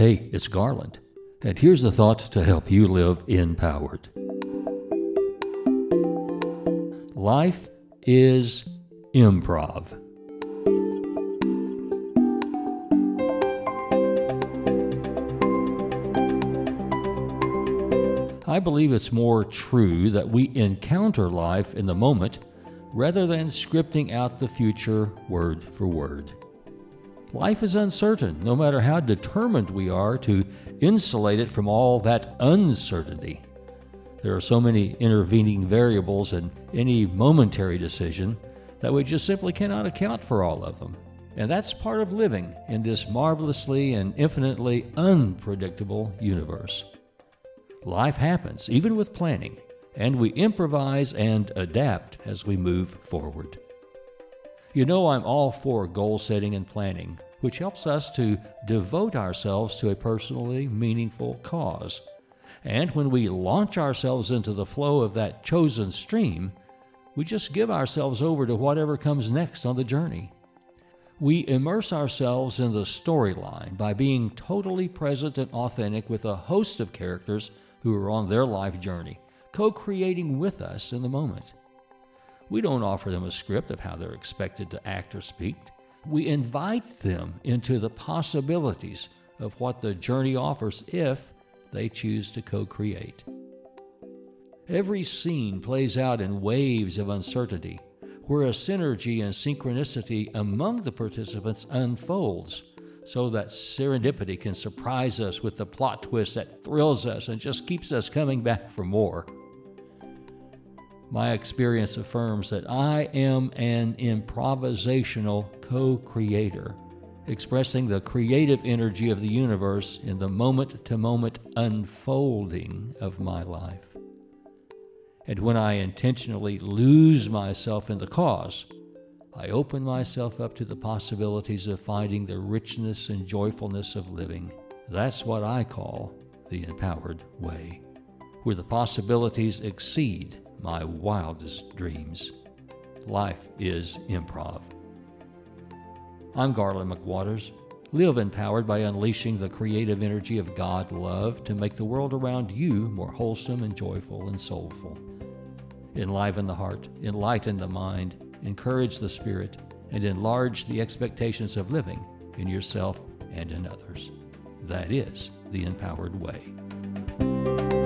Hey, it's Garland, and here's a thought to help you live empowered. Life is improv. I believe it's more true that we encounter life in the moment rather than scripting out the future word for word. Life is uncertain, no matter how determined we are to insulate it from all that uncertainty. There are so many intervening variables in any momentary decision that we just simply cannot account for all of them. And that's part of living in this marvelously and infinitely unpredictable universe. Life happens, even with planning, and we improvise and adapt as we move forward. You know, I'm all for goal setting and planning, which helps us to devote ourselves to a personally meaningful cause. And when we launch ourselves into the flow of that chosen stream, we just give ourselves over to whatever comes next on the journey. We immerse ourselves in the storyline by being totally present and authentic with a host of characters who are on their life journey, co creating with us in the moment. We don't offer them a script of how they're expected to act or speak. We invite them into the possibilities of what the journey offers if they choose to co create. Every scene plays out in waves of uncertainty, where a synergy and synchronicity among the participants unfolds so that serendipity can surprise us with the plot twist that thrills us and just keeps us coming back for more. My experience affirms that I am an improvisational co creator, expressing the creative energy of the universe in the moment to moment unfolding of my life. And when I intentionally lose myself in the cause, I open myself up to the possibilities of finding the richness and joyfulness of living. That's what I call the empowered way, where the possibilities exceed my wildest dreams. Life is improv. I'm Garland McWaters. Live empowered by unleashing the creative energy of God love to make the world around you more wholesome and joyful and soulful. Enliven the heart, enlighten the mind, encourage the spirit, and enlarge the expectations of living in yourself and in others. That is the empowered way.